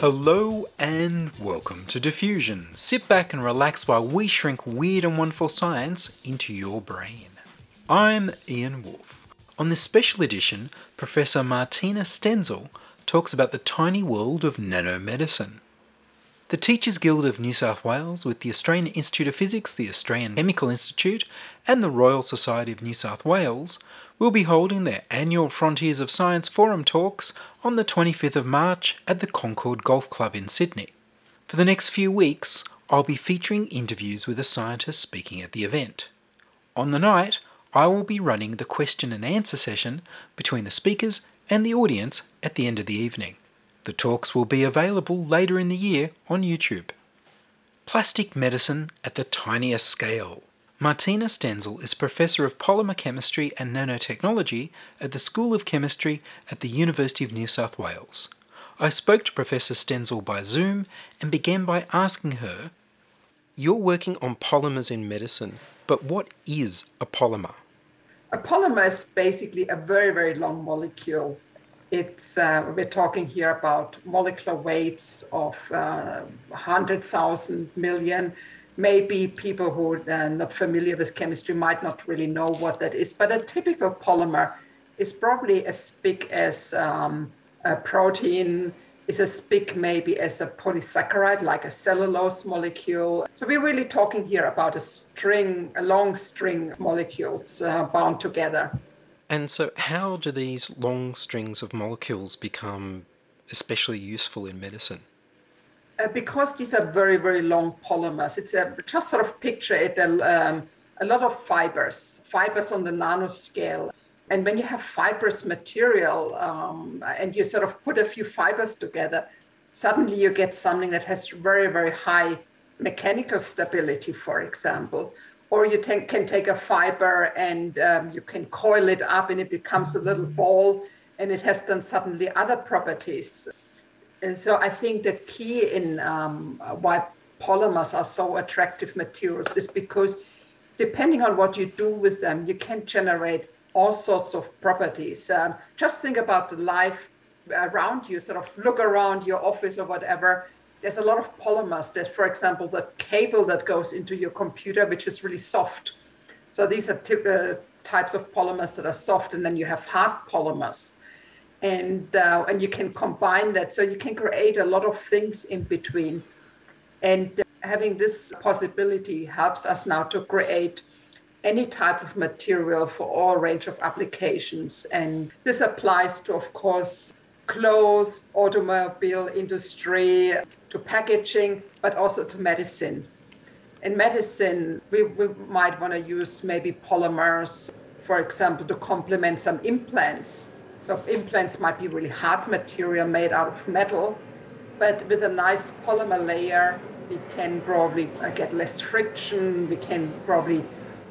Hello and welcome to Diffusion. Sit back and relax while we shrink weird and wonderful science into your brain. I'm Ian Woolf. On this special edition, Professor Martina Stenzel talks about the tiny world of nanomedicine. The Teachers Guild of New South Wales, with the Australian Institute of Physics, the Australian Chemical Institute, and the Royal Society of New South Wales, will be holding their annual Frontiers of Science Forum talks on the 25th of March at the Concord Golf Club in Sydney. For the next few weeks, I'll be featuring interviews with a scientist speaking at the event. On the night, I will be running the question and answer session between the speakers and the audience at the end of the evening. The talks will be available later in the year on YouTube. Plastic medicine at the tiniest scale. Martina Stenzel is Professor of Polymer Chemistry and Nanotechnology at the School of Chemistry at the University of New South Wales. I spoke to Professor Stenzel by Zoom and began by asking her You're working on polymers in medicine, but what is a polymer? A polymer is basically a very, very long molecule. It's uh, we're talking here about molecular weights of uh, 100,000 million. Maybe people who are not familiar with chemistry might not really know what that is, but a typical polymer is probably as big as um, a protein, is as big maybe as a polysaccharide, like a cellulose molecule. So we're really talking here about a string, a long string of molecules uh, bound together. And so, how do these long strings of molecules become especially useful in medicine? Uh, because these are very, very long polymers, it's a, just sort of picture it um, a lot of fibers, fibers on the nanoscale. And when you have fibrous material um, and you sort of put a few fibers together, suddenly you get something that has very, very high mechanical stability, for example. Or you can take a fiber and um, you can coil it up and it becomes a little ball and it has then suddenly other properties. And so I think the key in um, why polymers are so attractive materials is because depending on what you do with them, you can generate all sorts of properties. Um, just think about the life around you, sort of look around your office or whatever. There's a lot of polymers. There's, for example, the cable that goes into your computer, which is really soft. So these are uh, types of polymers that are soft, and then you have hard polymers and uh, and you can combine that so you can create a lot of things in between and having this possibility helps us now to create any type of material for all range of applications and this applies to of course clothes automobile industry to packaging but also to medicine in medicine we, we might want to use maybe polymers for example to complement some implants so implants might be really hard material made out of metal, but with a nice polymer layer, we can probably uh, get less friction. We can probably,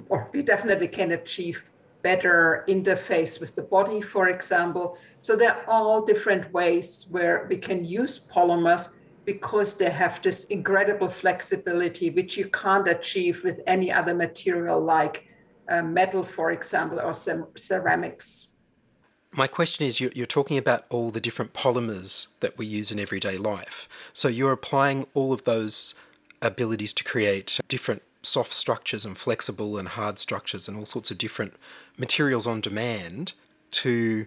or we definitely can achieve better interface with the body, for example. So there are all different ways where we can use polymers because they have this incredible flexibility, which you can't achieve with any other material like uh, metal, for example, or ceramics. My question is you're, you're talking about all the different polymers that we use in everyday life. So you're applying all of those abilities to create different soft structures and flexible and hard structures and all sorts of different materials on demand to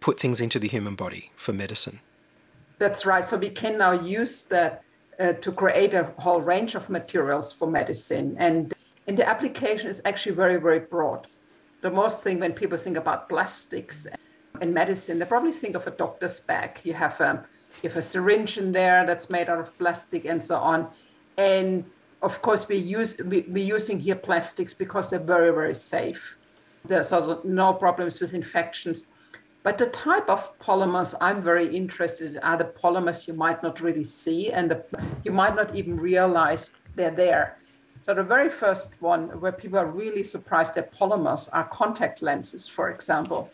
put things into the human body for medicine. That's right. So we can now use that uh, to create a whole range of materials for medicine. And, and the application is actually very, very broad. The most thing when people think about plastics in medicine, they probably think of a doctor's bag. You have a you have a syringe in there that's made out of plastic and so on. And of course, we use we, we're using here plastics because they're very very safe. There's also no problems with infections. But the type of polymers I'm very interested in are the polymers you might not really see and the, you might not even realize they're there. So the very first one where people are really surprised at polymers are contact lenses, for example.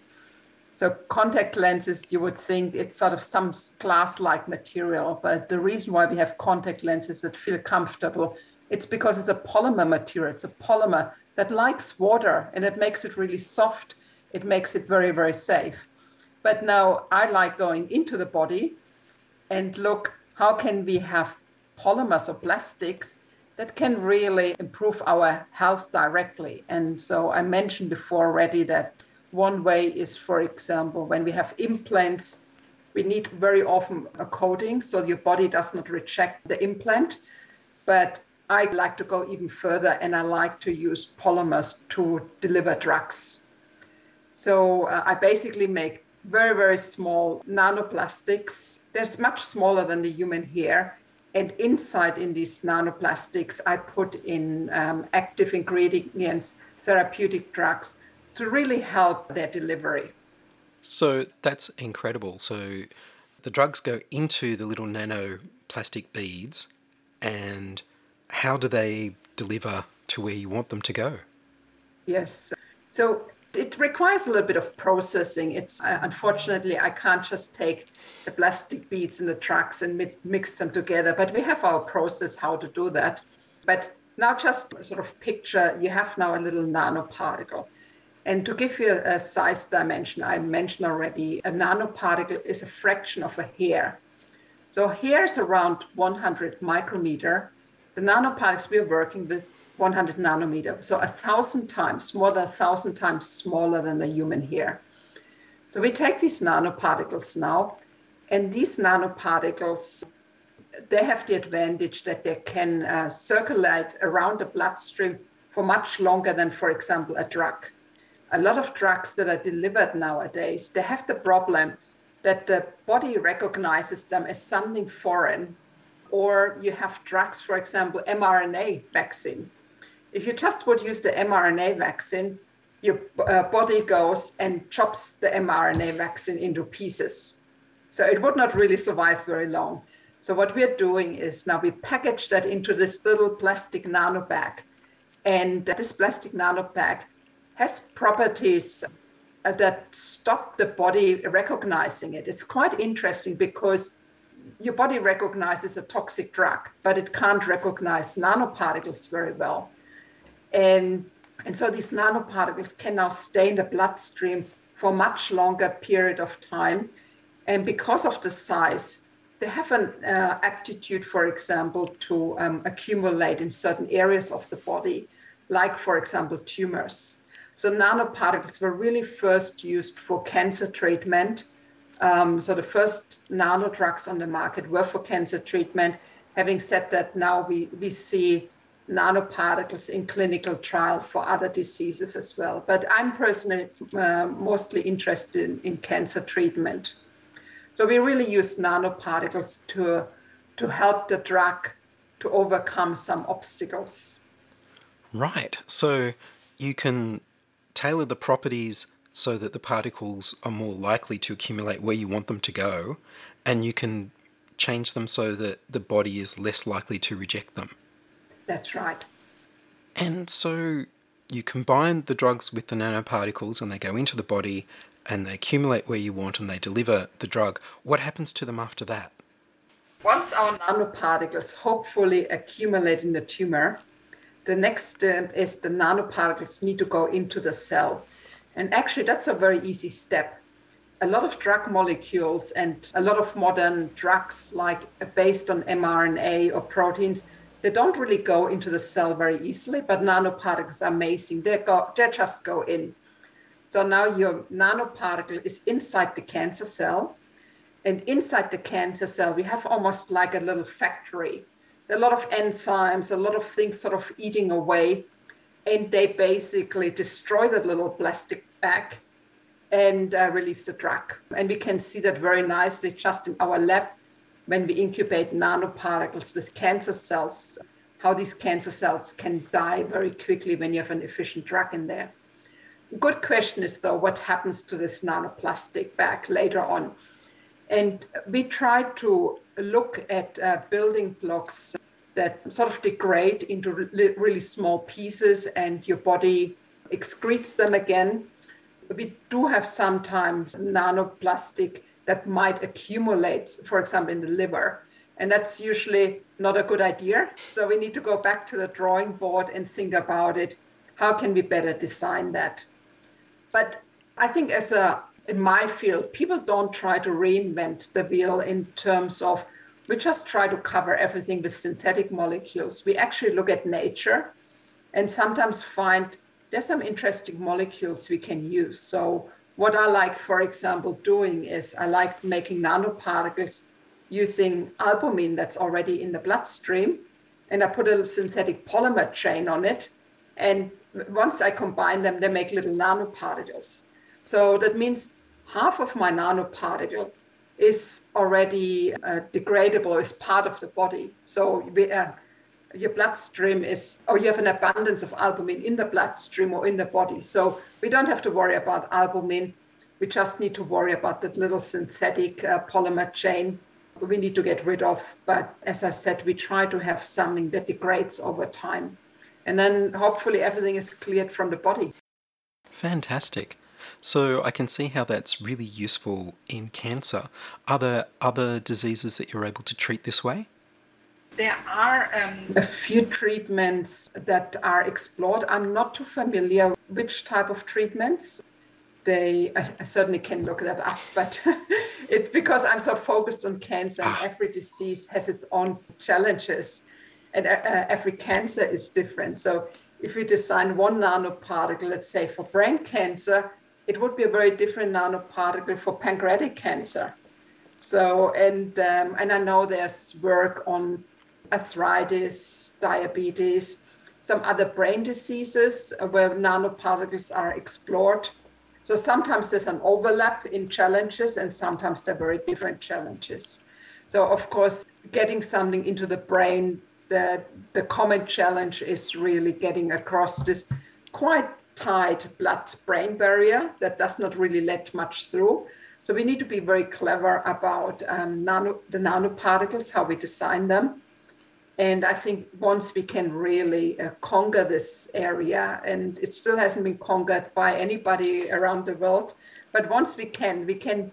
So contact lenses, you would think it's sort of some glass-like material, but the reason why we have contact lenses that feel comfortable, it's because it's a polymer material. It's a polymer that likes water and it makes it really soft. It makes it very, very safe. But now I like going into the body and look, how can we have polymers or plastics that can really improve our health directly. And so I mentioned before already that one way is, for example, when we have implants, we need very often a coating so your body does not reject the implant. But I like to go even further and I like to use polymers to deliver drugs. So uh, I basically make very, very small nanoplastics. They're much smaller than the human hair and inside in these nanoplastics, I put in um, active ingredients, therapeutic drugs to really help their delivery. So that's incredible. So the drugs go into the little nanoplastic beads, and how do they deliver to where you want them to go? Yes. So it requires a little bit of processing. It's uh, unfortunately I can't just take the plastic beads in the trucks and mi- mix them together, but we have our process how to do that. But now just sort of picture you have now a little nanoparticle. And to give you a, size dimension, I mentioned already, a nanoparticle is a fraction of a hair. So hair is around 100 micrometer. The nanoparticles we're working with 100 nanometer, so a thousand times, more than a thousand times smaller than the human hair. So we take these nanoparticles now, and these nanoparticles, they have the advantage that they can uh, circulate around the bloodstream for much longer than, for example, a drug. A lot of drugs that are delivered nowadays, they have the problem that the body recognizes them as something foreign. Or you have drugs, for example, mRNA vaccine if you just would use the mRNA vaccine, your uh, body goes and chops the mRNA vaccine into pieces. So it would not really survive very long. So what we're doing is now we package that into this little plastic nano bag. And this plastic nano bag has properties uh, that stop the body recognizing it. It's quite interesting because your body recognizes a toxic drug, but it can't recognize nanoparticles very well. And, and so these nanoparticles can now stay in the bloodstream for much longer period of time. And because of the size, they have an uh, aptitude, for example, to um, accumulate in certain areas of the body, like, for example, tumors. So nanoparticles were really first used for cancer treatment. Um, so the first nano drugs on the market were for cancer treatment. Having said that, now we, we see nanoparticles in clinical trial for other diseases as well. But I'm personally uh, mostly interested in, in, cancer treatment. So we really use nanoparticles to, to help the drug to overcome some obstacles. Right. So you can tailor the properties so that the particles are more likely to accumulate where you want them to go, and you can change them so that the body is less likely to reject them. That's right. And so you combine the drugs with the nanoparticles and they go into the body and they accumulate where you want and they deliver the drug. What happens to them after that? Once our nanoparticles hopefully accumulate in the tumor, the next step is the nanoparticles need to go into the cell. And actually, that's a very easy step. A lot of drug molecules and a lot of modern drugs, like based on mRNA or proteins, they don't really go into the cell very easily, but nanoparticles are amazing. They go, they just go in. So now your nanoparticle is inside the cancer cell. And inside the cancer cell, we have almost like a little factory. A lot of enzymes, a lot of things sort of eating away. And they basically destroy that little plastic bag and uh, release the drug. And we can see that very nicely just in our lab when we incubate nanoparticles with cancer cells, how these cancer cells can die very quickly when you have an efficient drug in there. Good question is, though, what happens to this nanoplastic bag later on? And we try to look at uh, building blocks that sort of degrade into re- really small pieces and your body excretes them again. We do have sometimes nanoplastic that might accumulate, for example, in the liver. And that's usually not a good idea. So we need to go back to the drawing board and think about it. How can we better design that? But I think as a in my field, people don't try to reinvent the wheel in terms of we just try to cover everything with synthetic molecules. We actually look at nature and sometimes find there's some interesting molecules we can use. So what I like, for example, doing is I like making nanoparticles using albumin that's already in the bloodstream. And I put a synthetic polymer chain on it. And once I combine them, they make little nanoparticles. So that means half of my nanoparticle is already uh, degradable is part of the body. So we, uh, your bloodstream is, or you have an abundance of albumin in the bloodstream or in the body. So we don't have to worry about albumin. We just need to worry about that little synthetic uh, polymer chain we need to get rid of. But as I said, we try to have something that degrades over time. And then hopefully everything is cleared from the body. Fantastic. So I can see how that's really useful in cancer. Are there other diseases that you're able to treat this way? There are um, a few treatments that are explored. I'm not too familiar which type of treatments. They, I, I certainly can look that up, but it's because I'm so focused on cancer, and every disease has its own challenges, and uh, uh, every cancer is different. So if we design one nanoparticle, let's say for brain cancer, it would be a very different nanoparticle for pancreatic cancer. So, and um, and I know there's work on arthritis, diabetes, some other brain diseases where nanoparticles are explored. So sometimes there's an overlap in challenges, and sometimes they're very different challenges. So of course, getting something into the brain, the the common challenge is really getting across this quite tight blood-brain barrier that does not really let much through. So we need to be very clever about um, nano, the nanoparticles, how we design them. And I think once we can really uh, conquer this area, and it still hasn't been conquered by anybody around the world, but once we can, we can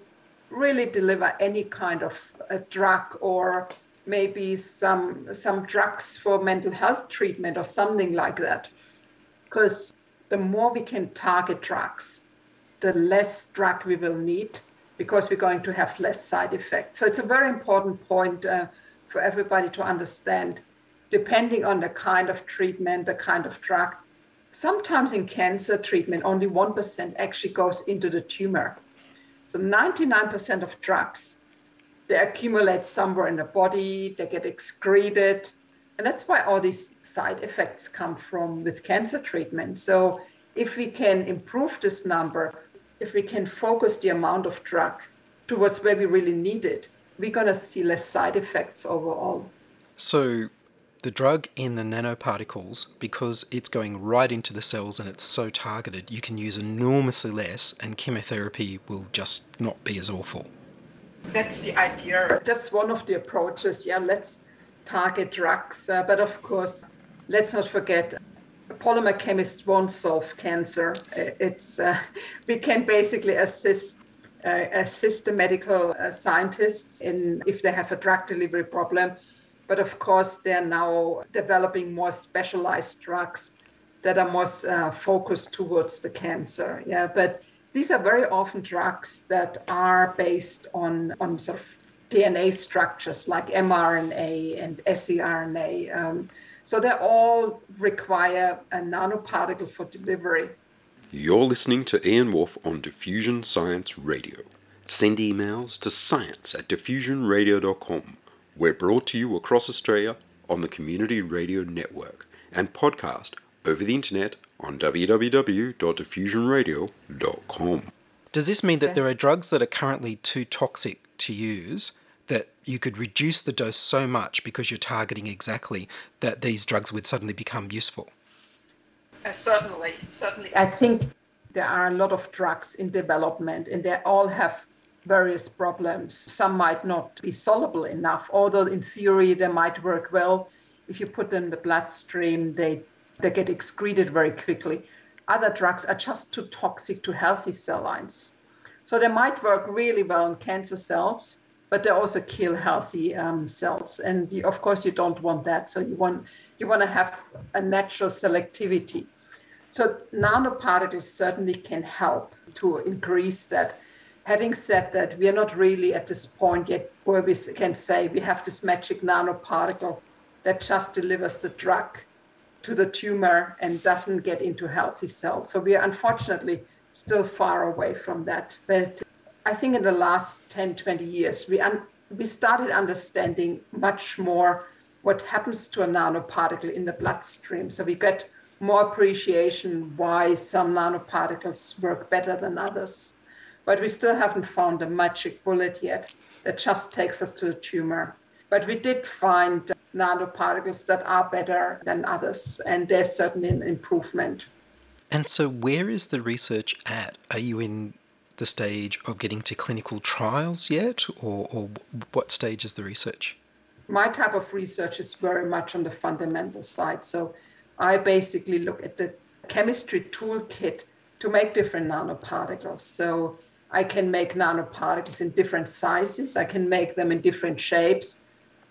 really deliver any kind of a drug or maybe some some drugs for mental health treatment or something like that. Because the more we can target drugs, the less drug we will need because we're going to have less side effects. So it's a very important point uh, for everybody to understand. Depending on the kind of treatment, the kind of drug, sometimes in cancer treatment, only 1% actually goes into the tumor. So 99% of drugs, they accumulate somewhere in the body, they get excreted, and that's why all these side effects come from with cancer treatment. So if we can improve this number, if we can focus the amount of drug towards where we really need it, we're going to see less side effects overall. So the drug in the nanoparticles, because it's going right into the cells and it's so targeted, you can use enormously less, and chemotherapy will just not be as awful. That's the idea. That's one of the approaches. Yeah, let's target drugs. Uh, but of course, let's not forget a polymer chemist won't solve cancer. It's uh, we can basically assist uh, assist the medical uh, scientists in if they have a drug delivery problem, but of course they're now developing more specialized drugs that are more uh, focused towards the cancer. Yeah, but these are very often drugs that are based on on sort of DNA structures like mRNA and siRNA. Um, so they all require a nanoparticle for delivery. You're listening to Ian Woolf on Diffusion Science Radio. Send emails to science at diffusionradio.com. We're brought to you across Australia on the Community Radio Network and podcast over the internet on www.diffusionradio.com. Does this mean that there are drugs that are currently too toxic to use that you could reduce the dose so much because you're targeting exactly that these drugs would suddenly become useful? Uh, certainly, certainly. I think there are a lot of drugs in development and they all have various problems. Some might not be soluble enough, although in theory they might work well. if you put them in the bloodstream, they, they get excreted very quickly. Other drugs are just too toxic to healthy cell lines. So they might work really well on cancer cells, but they also kill healthy um, cells. And you, of course, you don't want that. So you want you want to have a natural selectivity. So nanoparticles certainly can help to increase that. Having said that, we are not really at this point yet where we can say we have this magic nanoparticle that just delivers the drug to the tumor and doesn't get into healthy cells. So we are unfortunately still far away from that. But I think in the last 10, 20 years, we, un- we started understanding much more what happens to a nanoparticle in the bloodstream. So we get more appreciation why some nanoparticles work better than others. But we still haven't found a magic bullet yet that just takes us to the tumor. But we did find nanoparticles that are better than others, and there's certainly an improvement. And so, where is the research at? Are you in the stage of getting to clinical trials yet, or, or what stage is the research? My type of research is very much on the fundamental side. So, I basically look at the chemistry toolkit to make different nanoparticles. So, I can make nanoparticles in different sizes, I can make them in different shapes,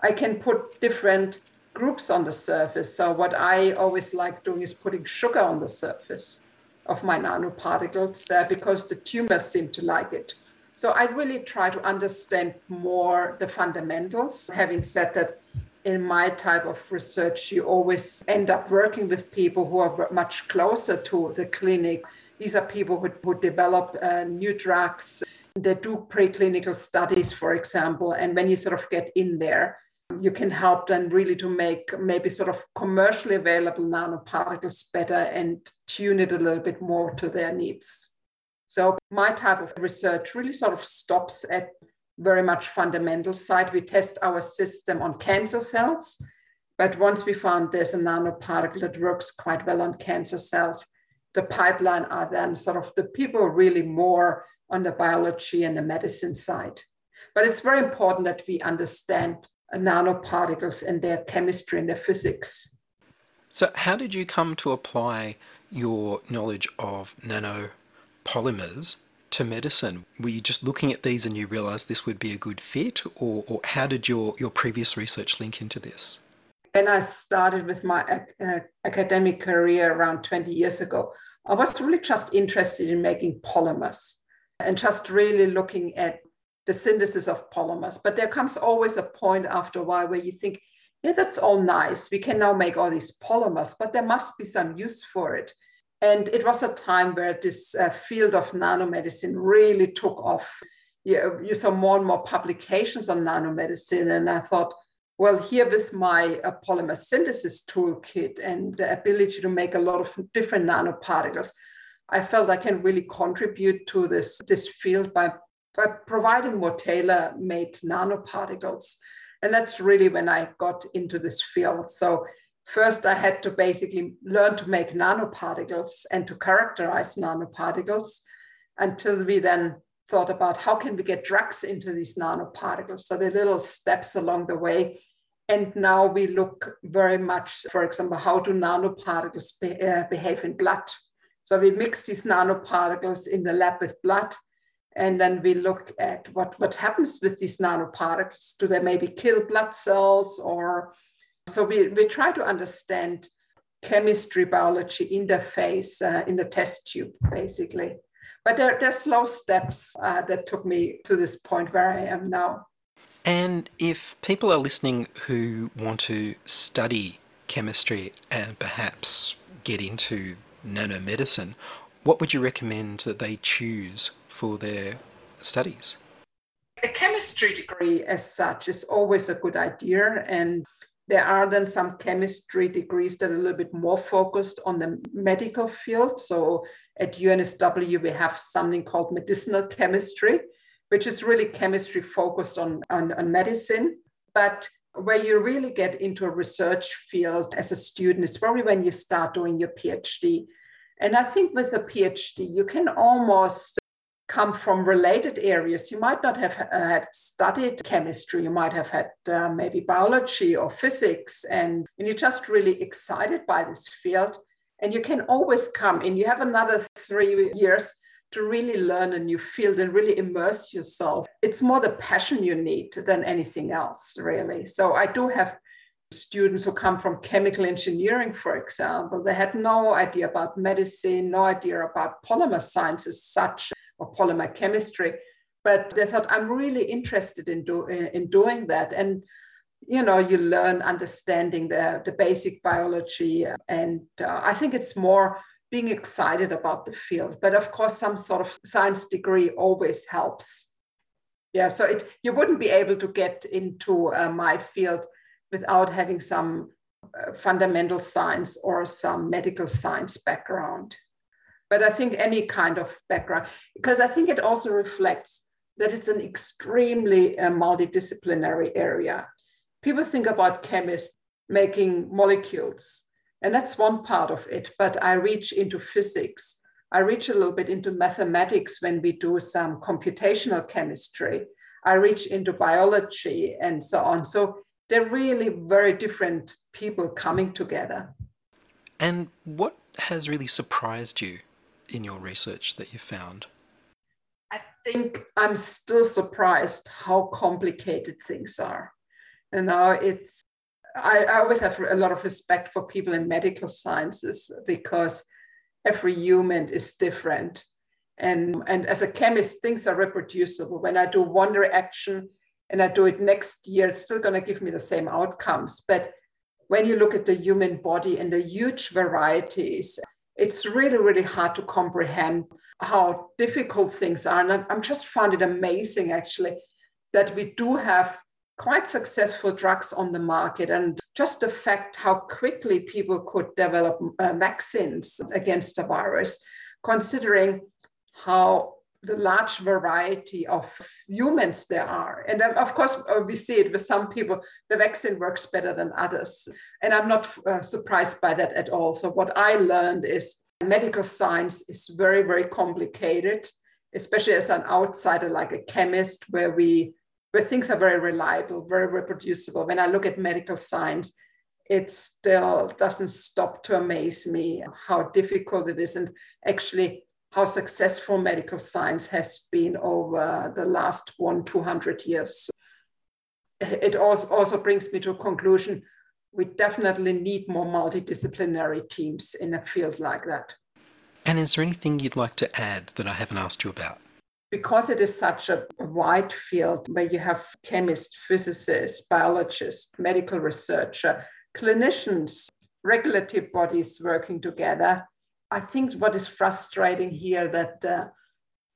I can put different groups on the surface. So what I always like doing is putting sugar on the surface of my nanoparticles uh, because the tumors seem to like it. So I really try to understand more the fundamentals. Having said that, in my type of research, you always end up working with people who are much closer to the clinic. These are people who, who develop uh, new drugs. They do preclinical studies, for example. And when you sort of get in there, you can help them really to make maybe sort of commercially available nanoparticles better and tune it a little bit more to their needs. So my type of research really sort of stops at very much fundamental side. We test our system on cancer cells, but once we found there's a nanoparticle that works quite well on cancer cells, the pipeline are then sort of the people really more on the biology and the medicine side. But it's very important that we understand nanoparticles and their chemistry and their physics. So, how did you come to apply your knowledge of nanopolymers to medicine? Were you just looking at these and you realized this would be a good fit, or, or how did your, your previous research link into this? When I started with my uh, academic career around 20 years ago, I was really just interested in making polymers and just really looking at the synthesis of polymers. But there comes always a point after a while where you think, yeah, that's all nice. We can now make all these polymers, but there must be some use for it. And it was a time where this uh, field of nanomedicine really took off. You, you saw more and more publications on nanomedicine. And I thought, well, here with my uh, polymer synthesis toolkit and the ability to make a lot of different nanoparticles, I felt I can really contribute to this, this field by by providing more tailor-made nanoparticles. And that's really when I got into this field. So first I had to basically learn to make nanoparticles and to characterize nanoparticles until we then thought about how can we get drugs into these nanoparticles. So the little steps along the way. And now we look very much, for example, how do nanoparticles be, uh, behave in blood? So we mix these nanoparticles in the lab with blood and then we look at what, what happens with these nanoparticles. Do they maybe kill blood cells? Or so we, we try to understand chemistry biology interface uh, in the test tube, basically. But there, there's slow steps uh, that took me to this point where I am now. And if people are listening who want to study chemistry and perhaps get into nanomedicine, what would you recommend that they choose for their studies? A chemistry degree, as such, is always a good idea. And there are then some chemistry degrees that are a little bit more focused on the medical field. So at UNSW, we have something called medicinal chemistry, which is really chemistry focused on, on, on medicine. But where you really get into a research field as a student, it's probably when you start doing your PhD. And I think with a PhD, you can almost come from related areas. You might not have had studied chemistry, you might have had uh, maybe biology or physics, and, and you're just really excited by this field. And you can always come in. You have another three years to really learn a new field and really immerse yourself. It's more the passion you need than anything else, really. So I do have students who come from chemical engineering, for example. They had no idea about medicine, no idea about polymer science as such or polymer chemistry. But they thought, I'm really interested in, do, in doing that. And you know, you learn understanding the, the basic biology. And uh, I think it's more being excited about the field. But of course, some sort of science degree always helps. Yeah, so it you wouldn't be able to get into uh, my field without having some uh, fundamental science or some medical science background. But I think any kind of background, because I think it also reflects that it's an extremely uh, multidisciplinary area. People think about chemists making molecules, and that's one part of it. But I reach into physics. I reach a little bit into mathematics when we do some computational chemistry. I reach into biology and so on. So they're really very different people coming together. And what has really surprised you in your research that you found? I think I'm still surprised how complicated things are. You know, it's I, I always have a lot of respect for people in medical sciences because every human is different. And, and as a chemist, things are reproducible. When I do one reaction and I do it next year, it's still going to give me the same outcomes. But when you look at the human body and the huge varieties, it's really, really hard to comprehend how difficult things are. And I'm just found it amazing, actually, that we do have quite successful drugs on the market and just the fact how quickly people could develop uh, vaccines against the virus considering how the large variety of humans there are. And of course uh, we see it with some people the vaccine works better than others. And i'm not uh, surprised by that at all. So what i learned is medical science is very very complicated especially as an outsider like a chemist where we where things are very reliable, very reproducible. When I look at medical science, it still doesn't stop to amaze me how difficult it is. And actually how successful medical science has been over the last one, 200 years. It also, also brings me to a conclusion we definitely need more multidisciplinary teams in a field like that. And is there anything you'd like to add that I haven't asked you about? because it is such a wide field where you have chemists, physicists, biologists, medical researcher, clinicians, regulatory bodies working together. I think what is frustrating here that uh,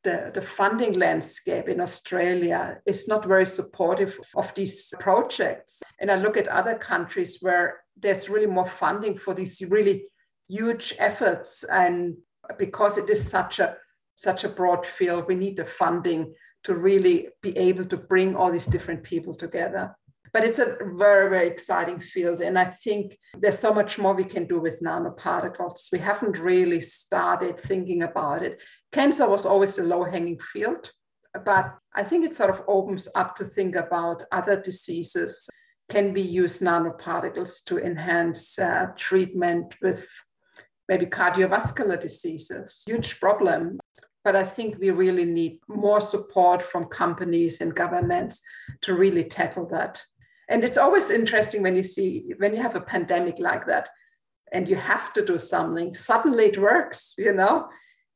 the, the funding landscape in Australia is not very supportive of these projects. And I look at other countries where there's really more funding for these really huge efforts. And because it is such a such a broad field, we need the funding to really be able to bring all these different people together. But it's a very, very exciting field. And I think there's so much more we can do with nanoparticles. We haven't really started thinking about it. Cancer was always a low hanging field, but I think it sort of opens up to think about other diseases. Can we use nanoparticles to enhance uh, treatment with maybe cardiovascular diseases? Huge problem but I think we really need more support from companies and governments to really tackle that. And it's always interesting when you see, when you have a pandemic like that and you have to do something, suddenly it works, you know?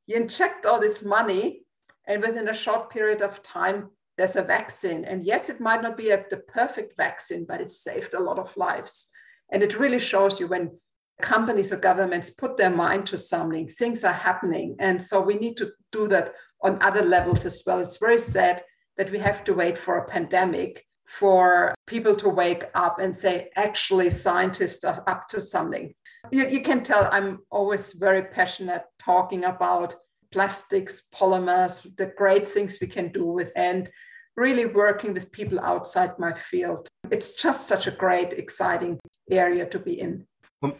You inject all this money, and within a short period of time, there's a vaccine. And yes, it might not be a, the perfect vaccine, but it saved a lot of lives. And it really shows you when companies or governments put their mind to something, things are happening. And so we need to do that on other levels as well. It's very sad that we have to wait for a pandemic for people to wake up and say, actually, scientists are up to something. You, you can tell I'm always very passionate talking about plastics, polymers, the great things we can do with, and really working with people outside my field. It's just such a great, exciting area to be in.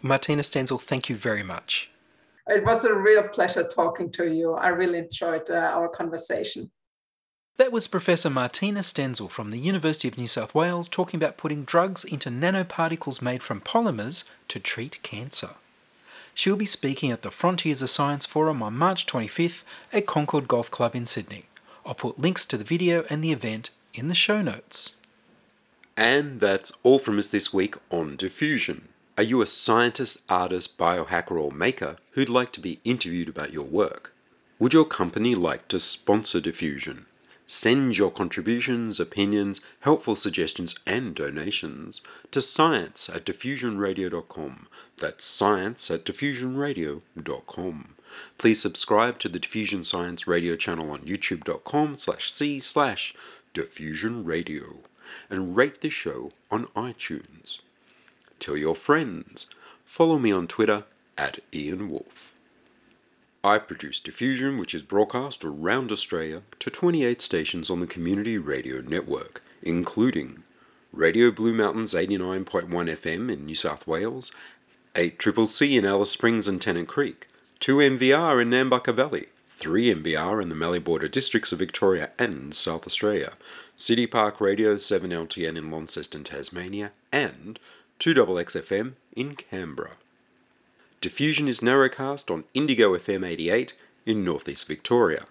Martina Stenzel, thank you very much. It was a real pleasure talking to you. I really enjoyed uh, our conversation. That was Professor Martina Stenzel from the University of New South Wales talking about putting drugs into nanoparticles made from polymers to treat cancer. She'll be speaking at the Frontiers of Science Forum on March 25th at Concord Golf Club in Sydney. I'll put links to the video and the event in the show notes. And that's all from us this week on Diffusion. Are you a scientist, artist, biohacker, or maker who'd like to be interviewed about your work? Would your company like to sponsor Diffusion? Send your contributions, opinions, helpful suggestions, and donations to science at diffusionradio.com. That's science at diffusionradio.com. Please subscribe to the Diffusion Science Radio channel on youtube.com slash c slash diffusionradio and rate the show on iTunes. Tell your friends. Follow me on Twitter at Ian Woolf. I produce Diffusion, which is broadcast around Australia to 28 stations on the Community Radio Network, including Radio Blue Mountains 89.1 FM in New South Wales, 8 Triple C in Alice Springs and Tennant Creek, 2 NVR in Nambucca Valley, 3 MBR in the Mallee Border districts of Victoria and South Australia, City Park Radio 7LTN in Launceston, Tasmania, and 2XXFM in Canberra. Diffusion is narrowcast on Indigo FM 88 in northeast Victoria.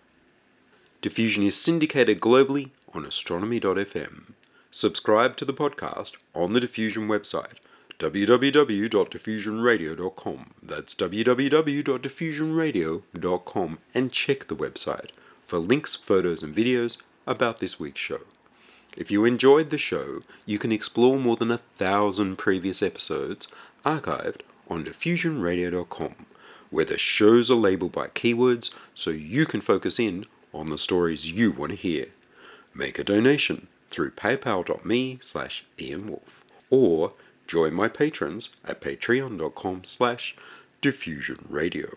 Diffusion is syndicated globally on astronomy.fm. Subscribe to the podcast on the Diffusion website www.diffusionradio.com. That's www.diffusionradio.com and check the website for links, photos, and videos about this week's show. If you enjoyed the show, you can explore more than a thousand previous episodes archived on diffusionradio.com, where the shows are labeled by keywords so you can focus in on the stories you want to hear. Make a donation through paypal.me slash ianwolf or join my patrons at patreon.com slash diffusionradio.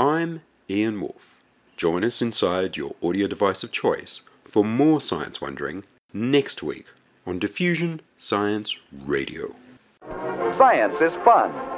I'm Ian Woolf. Join us inside your audio device of choice for more science wondering next week on Diffusion Science Radio. Science is fun.